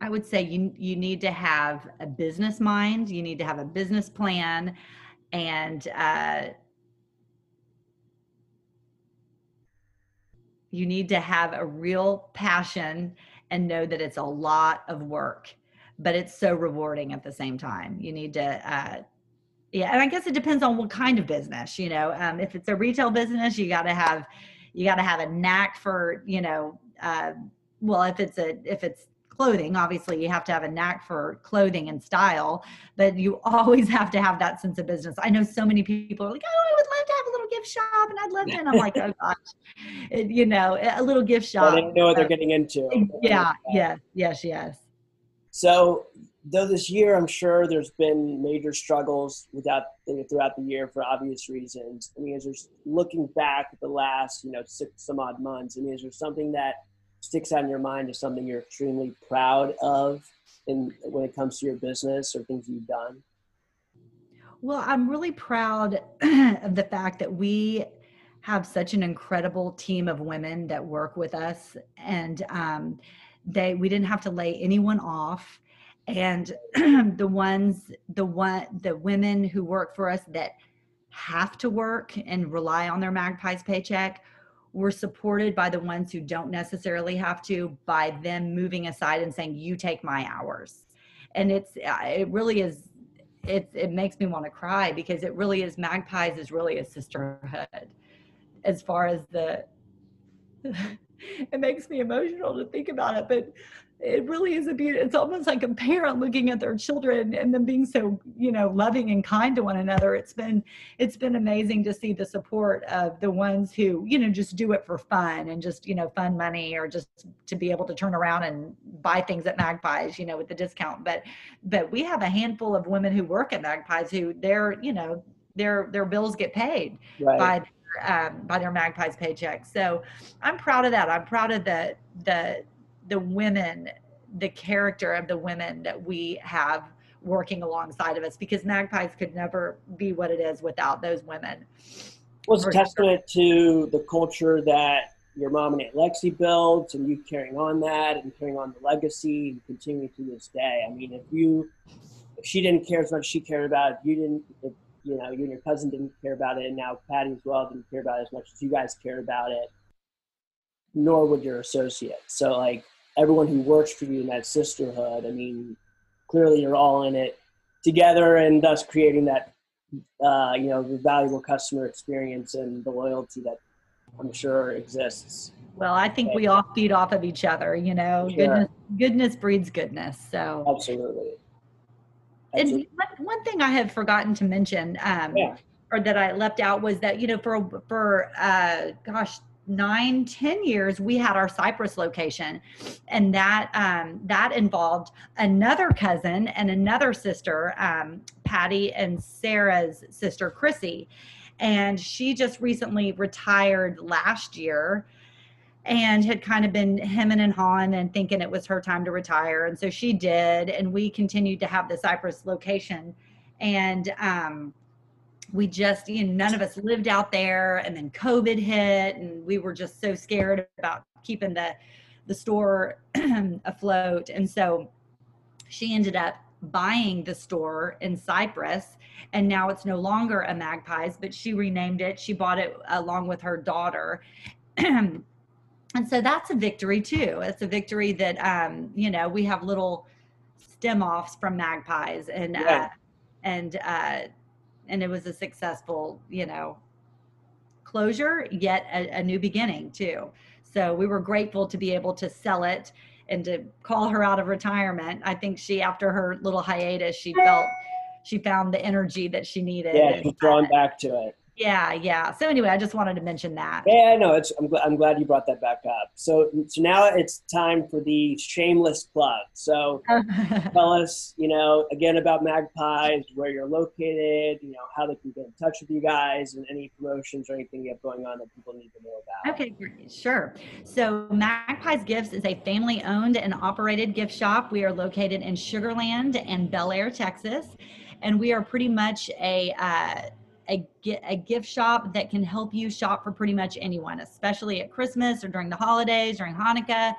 I would say you you need to have a business mind. You need to have a business plan, and uh, you need to have a real passion and know that it's a lot of work, but it's so rewarding at the same time. You need to uh, Yeah, and I guess it depends on what kind of business. You know, um, if it's a retail business, you got to have you got to have a knack for you know. Uh, well, if it's a if it's clothing, obviously you have to have a knack for clothing and style, but you always have to have that sense of business. I know so many people are like, oh, I would love to have a little gift shop, and I'd love to. And I'm like, oh gosh, it, you know, a little gift shop. Well, they know what they're getting into. Yeah, yes, yes, yes. So though this year I'm sure there's been major struggles without throughout the year for obvious reasons. I mean, is there looking back at the last you know six some odd months? I mean, is there something that sticks out in your mind as something you're extremely proud of in when it comes to your business or things you've done? Well, I'm really proud of the fact that we have such an incredible team of women that work with us, and um, they we didn't have to lay anyone off and the ones the one the women who work for us that have to work and rely on their magpies paycheck we're supported by the ones who don't necessarily have to by them moving aside and saying you take my hours. And it's uh, it really is it, it makes me want to cry because it really is magpies is really a sisterhood as far as the it makes me emotional to think about it but it really is a beauty. It's almost like a parent looking at their children and them being so, you know, loving and kind to one another. It's been, it's been amazing to see the support of the ones who, you know, just do it for fun and just, you know, fun money or just to be able to turn around and buy things at Magpies, you know, with the discount. But, but we have a handful of women who work at Magpies who their, you know, their their bills get paid right. by um, by their Magpies paycheck. So I'm proud of that. I'm proud of the the the women, the character of the women that we have working alongside of us because Magpies could never be what it is without those women. Well, it's a testament to the culture that your mom and Aunt Lexi built and you carrying on that and carrying on the legacy and continuing to this day. I mean, if you, if she didn't care as much as she cared about it, you didn't, if, you know, you and your cousin didn't care about it, and now Patty as well didn't care about it as much as you guys cared about it, nor would your associates. So, like, everyone who works for you in that sisterhood. I mean, clearly you're all in it together, and thus creating that uh, you know the valuable customer experience and the loyalty that I'm sure exists. Well, I think we all feed off of each other. You know, sure. goodness goodness breeds goodness. So absolutely. absolutely. And one, one thing I had forgotten to mention, um, yeah. or that I left out, was that you know for for uh, gosh nine ten years we had our cypress location. And that um, that involved another cousin and another sister um, patty and sarah's sister chrissy. And she just recently retired last year and had kind of been hemming and hawing and thinking it was her time to retire. And so she did. And we continued to have the cypress location. And um, we just you know none of us lived out there and then covid hit and we were just so scared about keeping the the store afloat. And so she ended up buying the store in cypress and now it's no longer a magpies but she renamed it. She bought it along with her daughter. And so that's a victory too. It's a victory that um you know we have little stem offs from magpies and yeah. uh and uh and it was a successful, you know, closure, yet a, a new beginning too. So we were grateful to be able to sell it and to call her out of retirement. I think she, after her little hiatus, she felt she found the energy that she needed. Yeah, she's drawn back to it. Yeah, yeah. So anyway, I just wanted to mention that. Yeah, no, it's I'm, gl- I'm glad you brought that back up. So so now it's time for the shameless plug. So tell us, you know, again about Magpies, where you're located, you know, how they can get in touch with you guys, and any promotions or anything you have going on that people need to know about. Okay, sure. So Magpies Gifts is a family-owned and operated gift shop. We are located in Sugar Land and Bellaire, Texas, and we are pretty much a uh, a, a gift shop that can help you shop for pretty much anyone, especially at Christmas or during the holidays, during Hanukkah.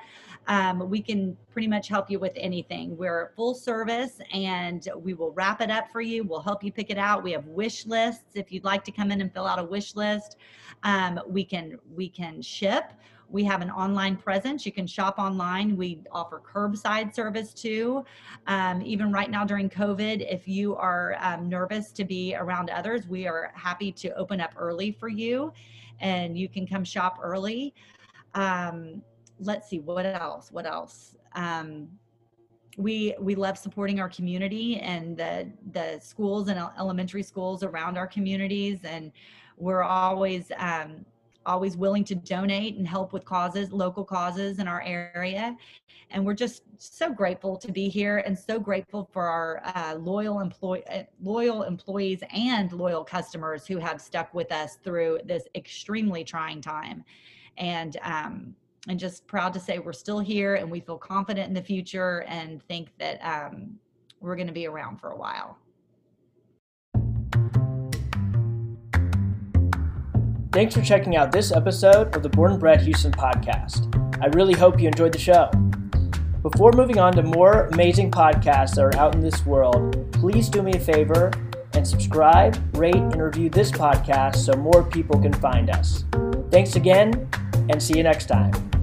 Um, we can pretty much help you with anything. We're full service and we will wrap it up for you. We'll help you pick it out. We have wish lists if you'd like to come in and fill out a wish list. Um, we can we can ship. We have an online presence. You can shop online. We offer curbside service too. Um, even right now during COVID, if you are um, nervous to be around others, we are happy to open up early for you and you can come shop early. Um, let's see, what else? What else? Um, we we love supporting our community and the the schools and elementary schools around our communities and we're always um, always willing to donate and help with causes local causes in our area and we're just so grateful to be here and so grateful for our uh, loyal employee uh, loyal employees and loyal customers who have stuck with us through this extremely trying time and um, and just proud to say we're still here and we feel confident in the future and think that um, we're going to be around for a while. Thanks for checking out this episode of the Born and Bred Houston podcast. I really hope you enjoyed the show. Before moving on to more amazing podcasts that are out in this world, please do me a favor and subscribe, rate, and review this podcast so more people can find us. Thanks again, and see you next time.